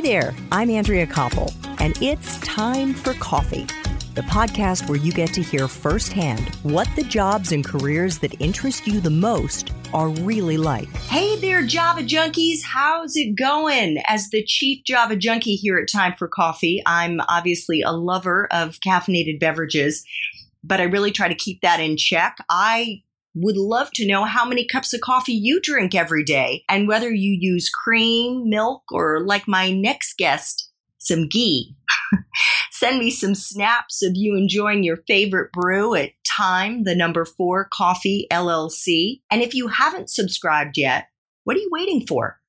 Hi there, I'm Andrea Koppel, and it's time for coffee, the podcast where you get to hear firsthand what the jobs and careers that interest you the most are really like. Hey there, Java Junkies, how's it going? As the chief Java Junkie here at Time for Coffee, I'm obviously a lover of caffeinated beverages, but I really try to keep that in check. I would love to know how many cups of coffee you drink every day and whether you use cream, milk, or like my next guest, some ghee. Send me some snaps of you enjoying your favorite brew at Time, the number four Coffee LLC. And if you haven't subscribed yet, what are you waiting for?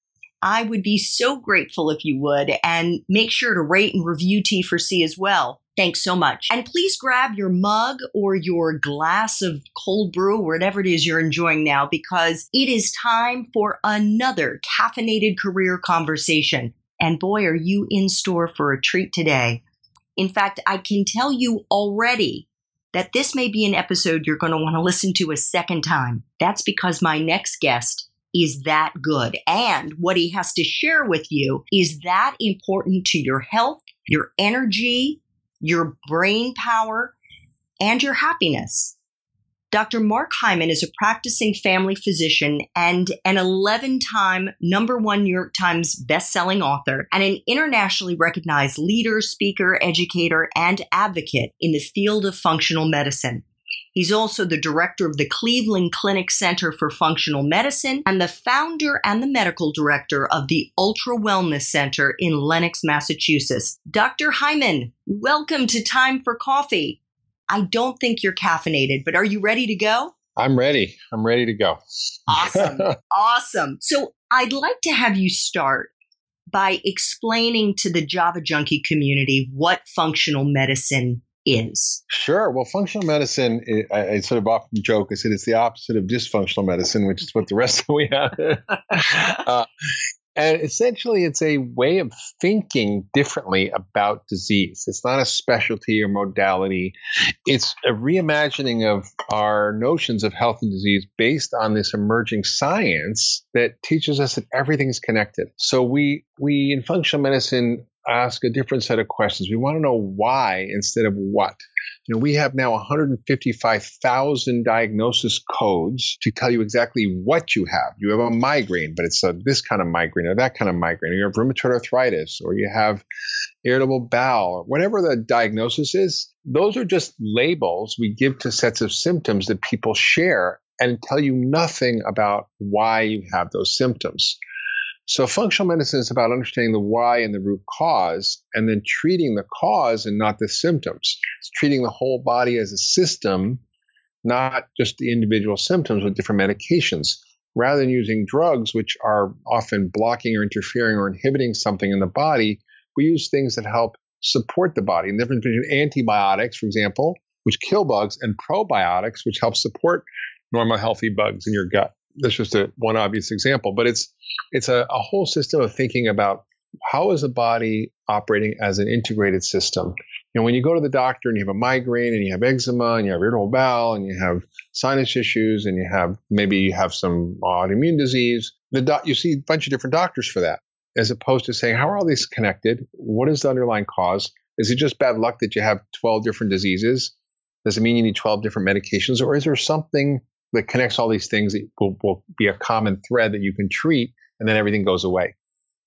I would be so grateful if you would, and make sure to rate and review T4C as well. Thanks so much. And please grab your mug or your glass of cold brew, or whatever it is you're enjoying now, because it is time for another caffeinated career conversation. And boy, are you in store for a treat today. In fact, I can tell you already that this may be an episode you're going to want to listen to a second time. That's because my next guest is that good. And what he has to share with you is that important to your health, your energy, your brain power, and your happiness. Dr. Mark Hyman is a practicing family physician and an 11 time number one New York Times best-selling author and an internationally recognized leader, speaker, educator, and advocate in the field of functional medicine. He's also the director of the Cleveland Clinic Center for Functional Medicine and the founder and the medical director of the Ultra Wellness Center in Lenox, Massachusetts. Dr. Hyman, welcome to Time for Coffee. I don't think you're caffeinated, but are you ready to go? I'm ready. I'm ready to go. Awesome. awesome. So I'd like to have you start by explaining to the Java Junkie community what functional medicine is? Sure. Well, functional medicine, I, I, sort of often joke, I said it's the opposite of dysfunctional medicine, which is what the rest of we have. uh, and essentially, it's a way of thinking differently about disease. It's not a specialty or modality. It's a reimagining of our notions of health and disease based on this emerging science that teaches us that everything is connected. So we we in functional medicine ask a different set of questions. We want to know why instead of what. You know, we have now 155,000 diagnosis codes to tell you exactly what you have. You have a migraine, but it's a, this kind of migraine or that kind of migraine, or you have rheumatoid arthritis, or you have irritable bowel, or whatever the diagnosis is. Those are just labels we give to sets of symptoms that people share and tell you nothing about why you have those symptoms. So functional medicine is about understanding the why and the root cause and then treating the cause and not the symptoms. It's treating the whole body as a system, not just the individual symptoms with different medications. Rather than using drugs, which are often blocking or interfering or inhibiting something in the body, we use things that help support the body. And the difference between antibiotics, for example, which kill bugs, and probiotics, which help support normal, healthy bugs in your gut that's just a one obvious example, but it's it's a, a whole system of thinking about how is the body operating as an integrated system. You know, when you go to the doctor and you have a migraine and you have eczema and you have irritable bowel and you have sinus issues and you have maybe you have some autoimmune disease, the doc, you see a bunch of different doctors for that, as opposed to saying how are all these connected? What is the underlying cause? Is it just bad luck that you have 12 different diseases? Does it mean you need 12 different medications, or is there something that connects all these things will, will be a common thread that you can treat, and then everything goes away.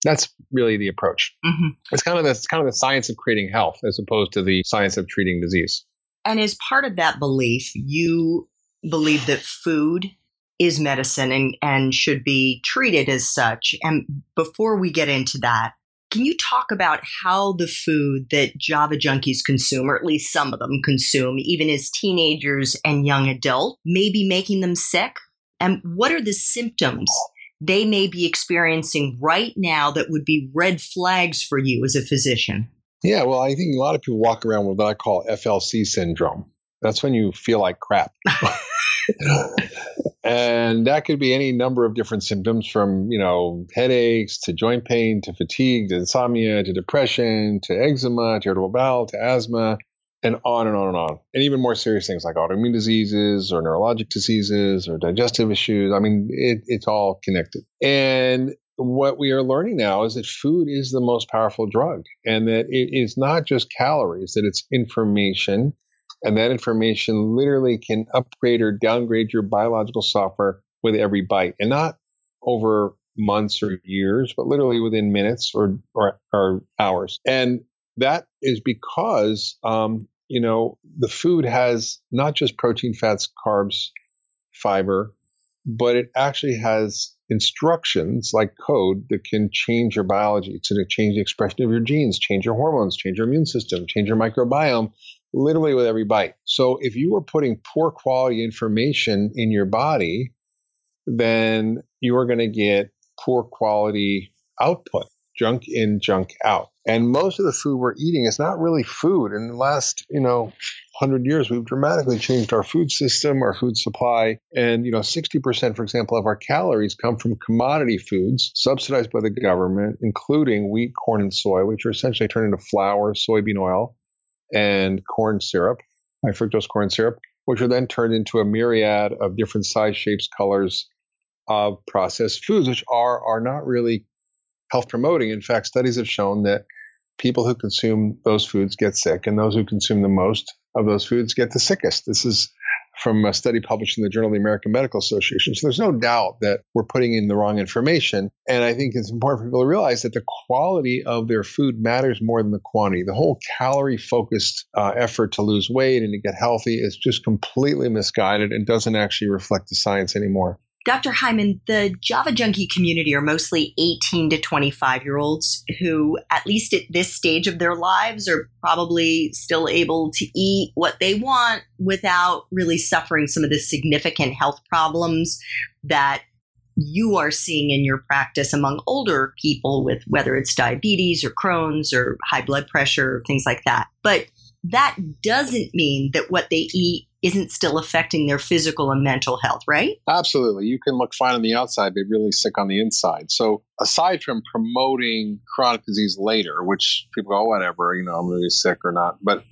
That's really the approach. Mm-hmm. It's kind of the, it's kind of the science of creating health as opposed to the science of treating disease. And as part of that belief, you believe that food is medicine and, and should be treated as such. And before we get into that, can you talk about how the food that Java junkies consume, or at least some of them consume, even as teenagers and young adults, may be making them sick? And what are the symptoms they may be experiencing right now that would be red flags for you as a physician? Yeah, well, I think a lot of people walk around with what I call FLC syndrome. That's when you feel like crap. and that could be any number of different symptoms from you know headaches to joint pain to fatigue to insomnia to depression to eczema to irritable bowel to asthma and on and on and on. And even more serious things like autoimmune diseases or neurologic diseases or digestive issues. I mean it, it's all connected. And what we are learning now is that food is the most powerful drug and that it is not just calories, that it's information. And that information literally can upgrade or downgrade your biological software with every bite and not over months or years, but literally within minutes or, or, or hours. And that is because, um, you know, the food has not just protein, fats, carbs, fiber, but it actually has instructions like code that can change your biology. To change the expression of your genes, change your hormones, change your immune system, change your microbiome, literally with every bite. So if you are putting poor quality information in your body, then you are going to get poor quality output, junk in, junk out. And most of the food we're eating is not really food. In the last, you know, 100 years, we've dramatically changed our food system, our food supply. And, you know, 60%, for example, of our calories come from commodity foods subsidized by the government, including wheat, corn, and soy, which are essentially turned into flour, soybean oil, and corn syrup, high fructose corn syrup, which are then turned into a myriad of different size, shapes, colors of processed foods, which are, are not really health promoting. In fact, studies have shown that people who consume those foods get sick, and those who consume the most of those foods get the sickest. This is from a study published in the Journal of the American Medical Association. So there's no doubt that we're putting in the wrong information. And I think it's important for people to realize that the quality of their food matters more than the quantity. The whole calorie focused uh, effort to lose weight and to get healthy is just completely misguided and doesn't actually reflect the science anymore. Dr. Hyman, the Java junkie community are mostly 18 to 25 year olds who, at least at this stage of their lives, are probably still able to eat what they want without really suffering some of the significant health problems that you are seeing in your practice among older people with whether it's diabetes or Crohn's or high blood pressure, or things like that. But that doesn't mean that what they eat isn't still affecting their physical and mental health, right? Absolutely. You can look fine on the outside, but really sick on the inside. So, aside from promoting chronic disease later, which people go, oh, whatever, you know, I'm really sick or not, but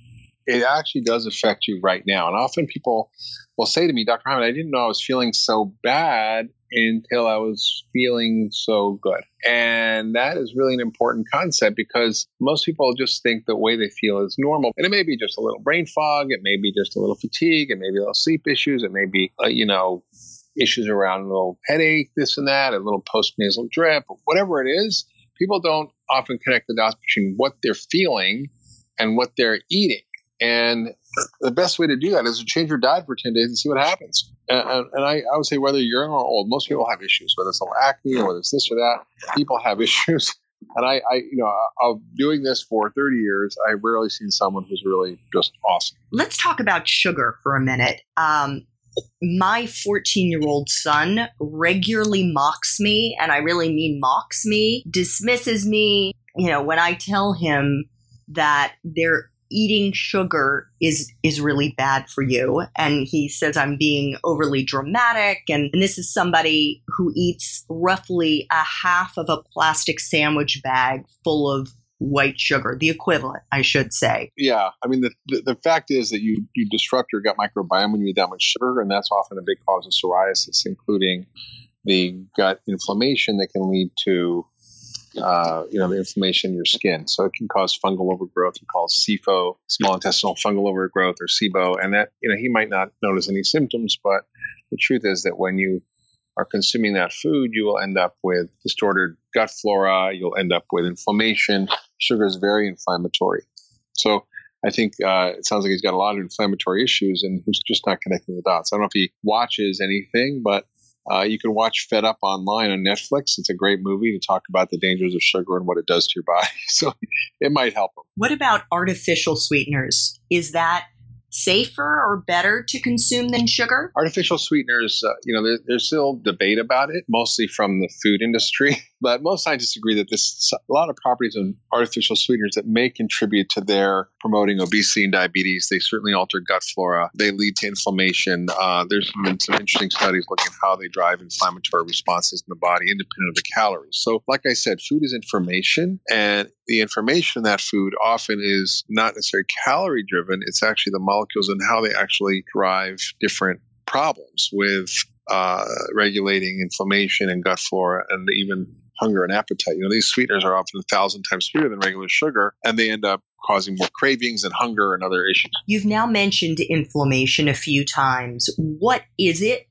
it actually does affect you right now. And often people will say to me, Dr. Hyman, I didn't know I was feeling so bad until I was feeling so good. And that is really an important concept because most people just think the way they feel is normal. And it may be just a little brain fog, it may be just a little fatigue, it may be a little sleep issues, it may be, uh, you know, issues around a little headache, this and that, a little post nasal drip, whatever it is. People don't often connect the dots between what they're feeling and what they're eating. And the best way to do that is to change your diet for 10 days and see what happens. And, and I, I, would say whether you're young or old, most people have issues, whether it's acne or whether it's this or that. People have issues. And I, I, you know, of doing this for 30 years, I've rarely seen someone who's really just awesome. Let's talk about sugar for a minute. Um, my 14 year old son regularly mocks me, and I really mean mocks me, dismisses me. You know, when I tell him that there eating sugar is is really bad for you. And he says i'm being overly dramatic. And, and, this is somebody who eats roughly a half of a plastic sandwich bag full of white sugar the equivalent i should say. Yeah. I mean the, the, the fact is that you you disrupt your gut microbiome when you eat that much sugar and that's often a big cause of psoriasis including the gut inflammation that can lead to uh, you know, the inflammation in your skin. So it can cause fungal overgrowth. We call SIFO, small intestinal fungal overgrowth, or SIBO. And that, you know, he might not notice any symptoms, but the truth is that when you are consuming that food, you will end up with distorted gut flora. You'll end up with inflammation. Sugar is very inflammatory. So I think uh, it sounds like he's got a lot of inflammatory issues and he's just not connecting the dots. I don't know if he watches anything, but uh, you can watch Fed Up online on Netflix. It's a great movie to talk about the dangers of sugar and what it does to your body. So it might help them. What about artificial sweeteners? Is that safer or better to consume than sugar? Artificial sweeteners, uh, you know, there, there's still debate about it, mostly from the food industry. But most scientists agree that this a lot of properties of artificial sweeteners that may contribute to their promoting obesity and diabetes. They certainly alter gut flora. They lead to inflammation. Uh, there's been some interesting studies looking at how they drive inflammatory responses in the body, independent of the calories. So, like I said, food is information, and the information in that food often is not necessarily calorie driven. It's actually the molecules and how they actually drive different problems with uh, regulating inflammation and gut flora and even hunger and appetite. You know, these sweeteners are often a thousand times sweeter than regular sugar, and they end up causing more cravings and hunger and other issues. You've now mentioned inflammation a few times. What is it,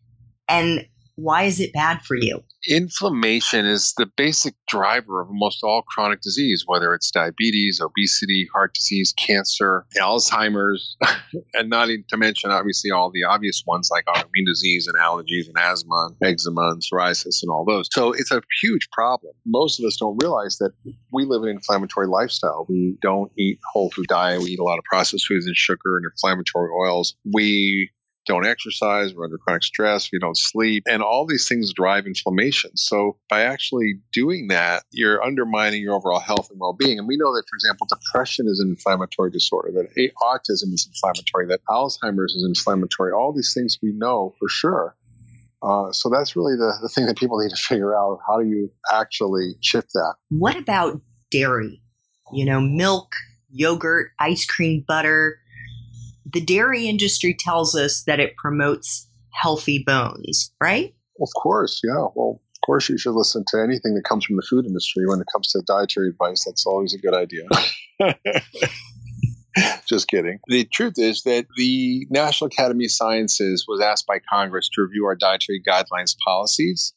and why is it bad for you? Inflammation is the basic driver of almost all chronic disease, whether it's diabetes, obesity, heart disease, cancer, Alzheimer's, and not to mention, obviously, all the obvious ones like autoimmune disease and allergies and asthma, and eczema, and psoriasis, and all those. So it's a huge problem. Most of us don't realize that we live an inflammatory lifestyle. We don't eat whole food diet. We eat a lot of processed foods and sugar and inflammatory oils. We don't exercise, we're under chronic stress, we don't sleep, and all these things drive inflammation. So by actually doing that, you're undermining your overall health and well-being. And we know that, for example, depression is an inflammatory disorder, that autism is inflammatory, that Alzheimer's is inflammatory. All these things we know for sure. Uh, so that's really the, the thing that people need to figure out. How do you actually shift that? What about dairy? You know, milk, yogurt, ice cream, butter the dairy industry tells us that it promotes healthy bones, right? Of course, yeah. Well, of course, you should listen to anything that comes from the food industry when it comes to dietary advice. That's always a good idea. Just kidding. The truth is that the National Academy of Sciences was asked by Congress to review our dietary guidelines policies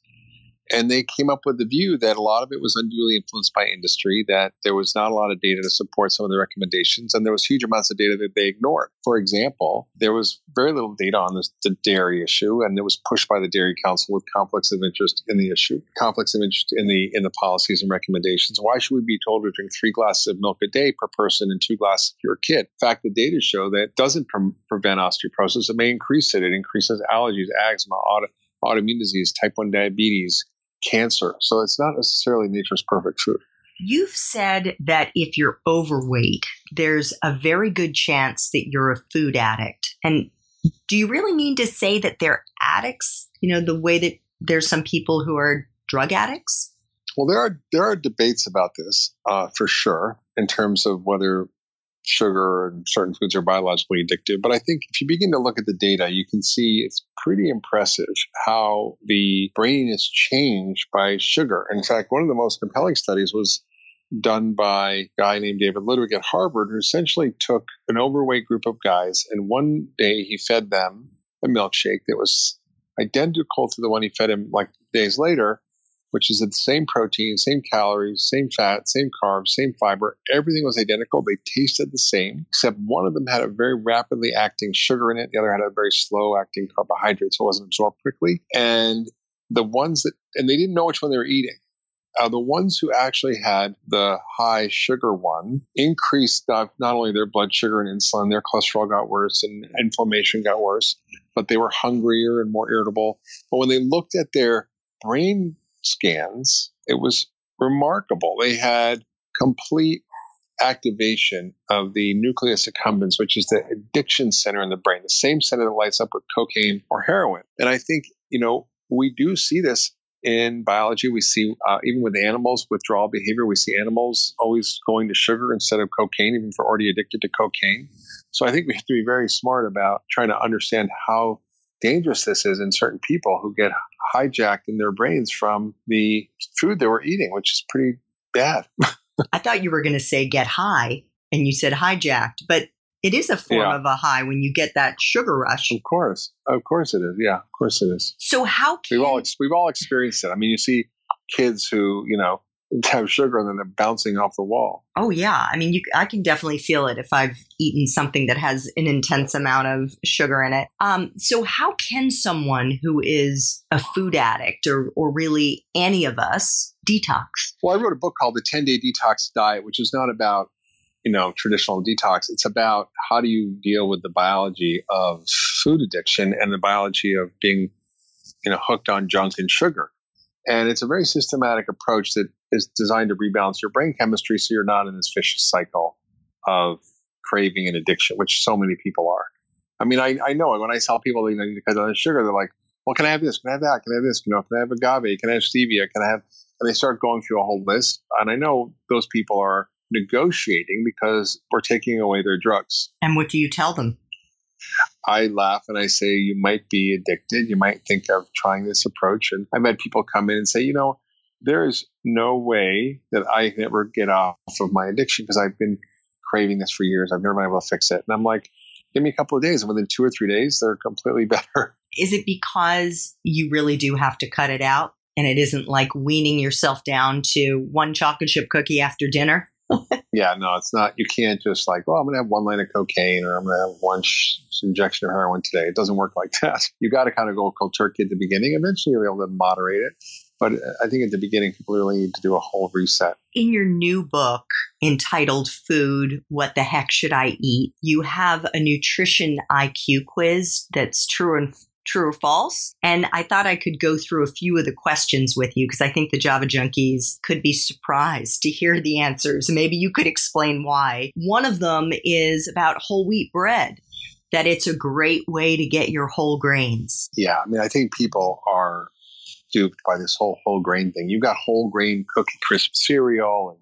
and they came up with the view that a lot of it was unduly influenced by industry, that there was not a lot of data to support some of the recommendations, and there was huge amounts of data that they ignored. For example, there was very little data on this, the dairy issue, and it was pushed by the Dairy Council with conflicts of interest in the issue, conflicts of interest in the in the policies and recommendations. Why should we be told to drink three glasses of milk a day per person and two glasses for your kid? In fact, the data show that doesn't pre- prevent osteoporosis; it may increase it. It increases allergies, asthma, auto, autoimmune disease, type 1 diabetes, cancer. So it's not necessarily nature's perfect food. You've said that if you're overweight, there's a very good chance that you're a food addict. And do you really mean to say that they're addicts? You know, the way that there's some people who are drug addicts? Well, there are there are debates about this uh, for sure in terms of whether sugar and certain foods are biologically addictive. But I think if you begin to look at the data, you can see it's pretty impressive how the brain is changed by sugar. In fact, one of the most compelling studies was done by a guy named David Ludwig at Harvard, who essentially took an overweight group of guys and one day he fed them a milkshake that was identical to the one he fed him like days later which is the same protein, same calories, same fat, same carbs, same fiber. Everything was identical. They tasted the same, except one of them had a very rapidly acting sugar in it. The other had a very slow acting carbohydrate, so it wasn't absorbed quickly. And the ones that, and they didn't know which one they were eating. Uh, the ones who actually had the high sugar one increased not only their blood sugar and insulin, their cholesterol got worse and inflammation got worse, but they were hungrier and more irritable. But when they looked at their brain scans, it was remarkable. They had complete activation of the nucleus accumbens, which is the addiction center in the brain, the same center that lights up with cocaine or heroin. And I think, you know, we do see this in biology. We see, uh, even with animals, withdrawal behavior, we see animals always going to sugar instead of cocaine, even if they're already addicted to cocaine. So I think we have to be very smart about trying to understand how dangerous this is in certain people who get hijacked in their brains from the food they were eating, which is pretty bad. I thought you were going to say get high, and you said hijacked, but it is a form yeah. of a high when you get that sugar rush. Of course, of course it is. Yeah, of course it is. So how can we've all we've all experienced it? I mean, you see kids who you know have sugar and then they're bouncing off the wall. Oh yeah, I mean, you, I can definitely feel it if I've eaten something that has an intense amount of sugar in it. Um, so how can someone who is a food addict or or really any of us detox? Well, I wrote a book called The 10 Day Detox Diet, which is not about you know traditional detox. It's about how do you deal with the biology of food addiction and the biology of being you know hooked on junk and sugar. And it's a very systematic approach that is designed to rebalance your brain chemistry so you're not in this vicious cycle of craving and addiction, which so many people are. I mean, I, I know when I tell people they need to cut down the sugar, they're like, well, can I have this? Can I have that? Can I have this? You know, can I have agave? Can I have stevia? Can I have, and they start going through a whole list. And I know those people are negotiating because we're taking away their drugs. And what do you tell them? I laugh and I say, you might be addicted. You might think of trying this approach. And I've had people come in and say, you know, there is no way that I can ever get off of my addiction because I've been craving this for years. I've never been able to fix it. And I'm like, give me a couple of days. And within two or three days, they're completely better. Is it because you really do have to cut it out? And it isn't like weaning yourself down to one chocolate chip cookie after dinner? yeah, no, it's not. You can't just like, well, I'm going to have one line of cocaine or I'm going to have one sh- injection of heroin today. It doesn't work like that. You got to kind of go cold turkey at the beginning. Eventually, you'll be able to moderate it. But I think at the beginning, people really need to do a whole reset. In your new book entitled Food What the Heck Should I Eat? You have a nutrition IQ quiz that's true and true or false. And I thought I could go through a few of the questions with you because I think the Java junkies could be surprised to hear the answers. Maybe you could explain why. One of them is about whole wheat bread. That it's a great way to get your whole grains. Yeah, I mean, I think people are duped by this whole whole grain thing. You've got whole grain cookie crisp cereal and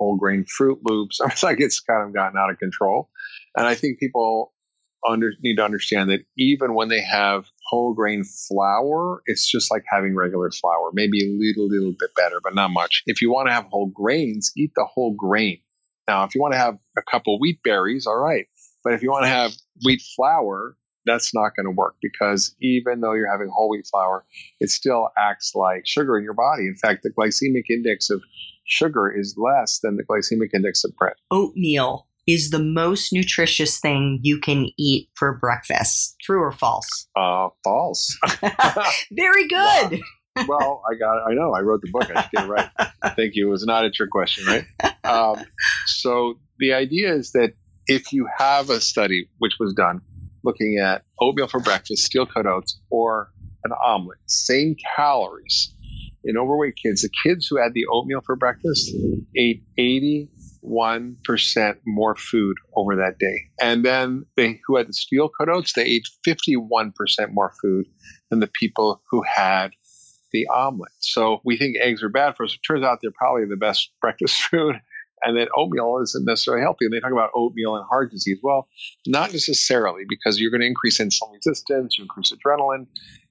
whole grain Froot Loops. It's like it's kind of gotten out of control. And I think people under, need to understand that even when they have whole grain flour, it's just like having regular flour, maybe a little, little bit better, but not much. If you want to have whole grains, eat the whole grain. Now, if you want to have a couple wheat berries, all right. But if you want to have wheat flour, that's not going to work because even though you're having whole wheat flour, it still acts like sugar in your body. In fact, the glycemic index of sugar is less than the glycemic index of bread. Oatmeal is the most nutritious thing you can eat for breakfast. True or false? Uh, false. Very good. well, I got. it. I know. I wrote the book. I should get it right. Thank you. It was not a trick question, right? Um, so the idea is that if you have a study which was done looking at oatmeal for breakfast, steel cut oats, or an omelet, same calories in overweight kids, the kids who had the oatmeal for breakfast ate 81% more food over that day. And then they who had the steel cut oats, they ate 51% more food than the people who had the omelet. So we think eggs are bad for us. It turns out they're probably the best breakfast food and that oatmeal isn't necessarily healthy. And they talk about oatmeal and heart disease. Well, not necessarily because you're going to increase insulin resistance, you increase adrenaline.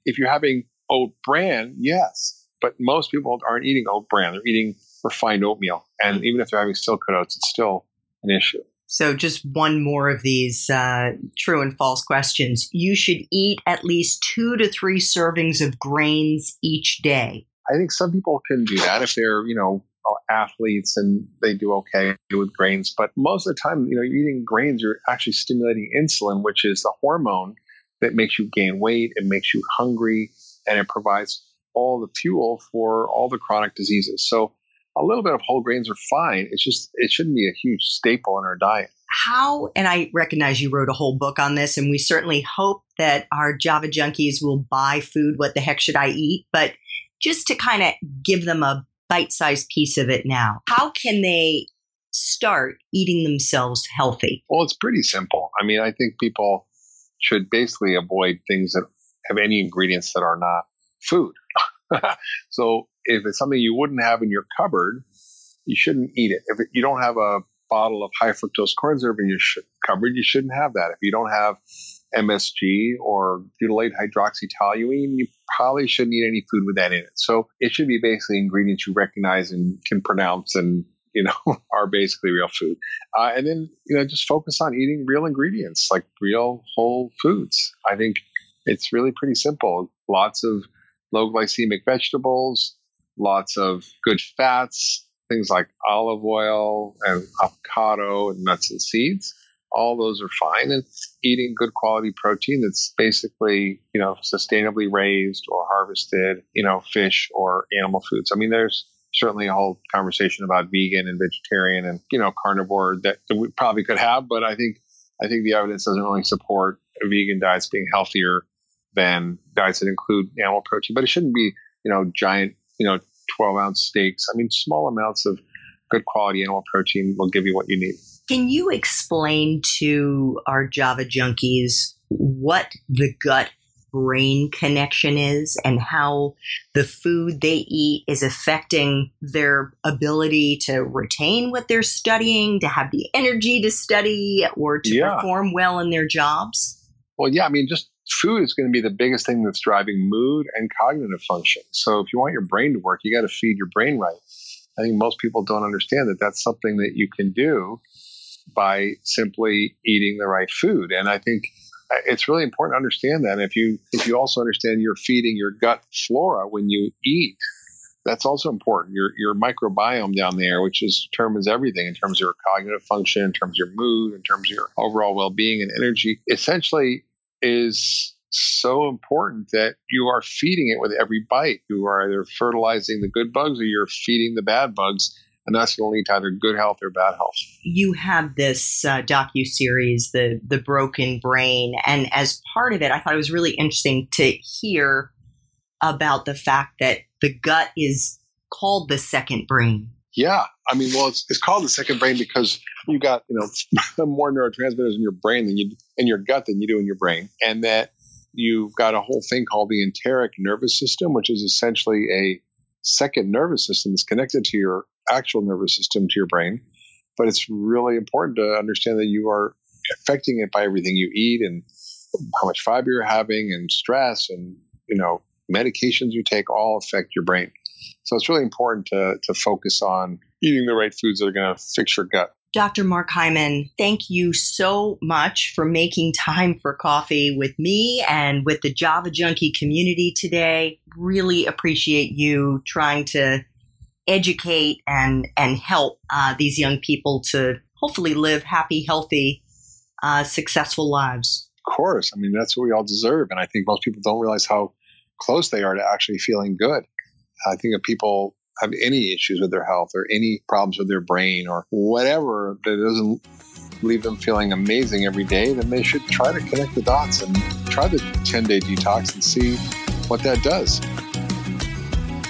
If you're having oat bran, yes, but most people aren't eating oat bran. They're eating refined oatmeal. And even if they're having steel cut oats, it's still an issue. So, just one more of these uh, true and false questions. You should eat at least two to three servings of grains each day. I think some people can do that if they're, you know, athletes and they do okay with grains. But most of the time, you know, you're eating grains, you're actually stimulating insulin, which is the hormone that makes you gain weight, it makes you hungry, and it provides all the fuel for all the chronic diseases. So a little bit of whole grains are fine. It's just it shouldn't be a huge staple in our diet. How and I recognize you wrote a whole book on this, and we certainly hope that our Java junkies will buy food. What the heck should I eat? But just to kind of give them a bite-sized piece of it now, how can they start eating themselves healthy? Well, it's pretty simple. I mean, I think people should basically avoid things that have any ingredients that are not food. so if it's something you wouldn't have in your cupboard, you shouldn't eat it. If you don't have a bottle of high fructose corn syrup in your sh- cupboard, you shouldn't have that. If you don't have MSG or butylate hydroxytoluene, you probably shouldn't eat any food with that in it. So it should be basically ingredients you recognize and can pronounce and you know are basically real food. Uh, and then you know just focus on eating real ingredients like real whole foods. I think it's really pretty simple. Lots of low glycemic vegetables, lots of good fats, things like olive oil and avocado and nuts and seeds. All those are fine. And eating good quality protein that's basically, you know, sustainably raised or harvested, you know, fish or animal foods. I mean, there's certainly a whole conversation about vegan and vegetarian and, you know, carnivore that, we probably could have, but I think I think the evidence doesn't really support vegan diets being healthier than diets that include animal protein. But it shouldn't be, you know, giant, you know, 12 ounce steaks. I mean, small amounts of good quality animal protein will give you what you need. Can you explain to our Java junkies what the gut brain connection is and how the food they eat is affecting their ability to retain what they're studying, to have the energy to study, or to yeah. perform well in their jobs? Well, yeah, I mean, just food is going to be the biggest thing that's driving mood and cognitive function. So if you want your brain to work, you got to feed your brain right. I think most people don't understand that that's something that you can do by simply eating the right food. And I think uh, it's really important to understand that. If you if you also understand you're feeding your gut flora when you eat, that's also important. Your your microbiome down there, which is determines everything in terms of your cognitive function, in terms of your mood, in terms of your overall well being and energy, essentially is so important that you are feeding it with every bite. You are either fertilizing the good bugs or you're feeding the bad bugs. And that's going to lead to either good health or bad health. You have this uh, docu series, the the Broken Brain, and as part of it, I thought it was really interesting to hear about the fact that the gut is called the second brain. Yeah, I mean, well, it's, it's called the second brain because you got you know more neurotransmitters in your brain than you in your gut than you do in your brain, and that you've got a whole thing called the enteric nervous system, which is essentially a second nervous system that's connected to your actual nervous system to your brain. But it's really important to understand that you are affecting it by everything you eat and how much fiber you're having and stress and you know medications you take all affect your brain. So it's really important to, to focus on eating the right foods that are going to fix your gut. Dr. Mark Hyman, thank you so much for making time for coffee with me and with the Java Junkie community today. Really appreciate you trying to educate and, and help uh, these young people to hopefully live happy, healthy, uh, successful lives. Of course. I mean, that's what we all deserve. And I think most people don't realize how close they are to actually feeling good. I think if people have any issues with their health or any problems with their brain or whatever that doesn't leave them feeling amazing every day, then they should try to connect the dots and try the 10 day detox and see what that does.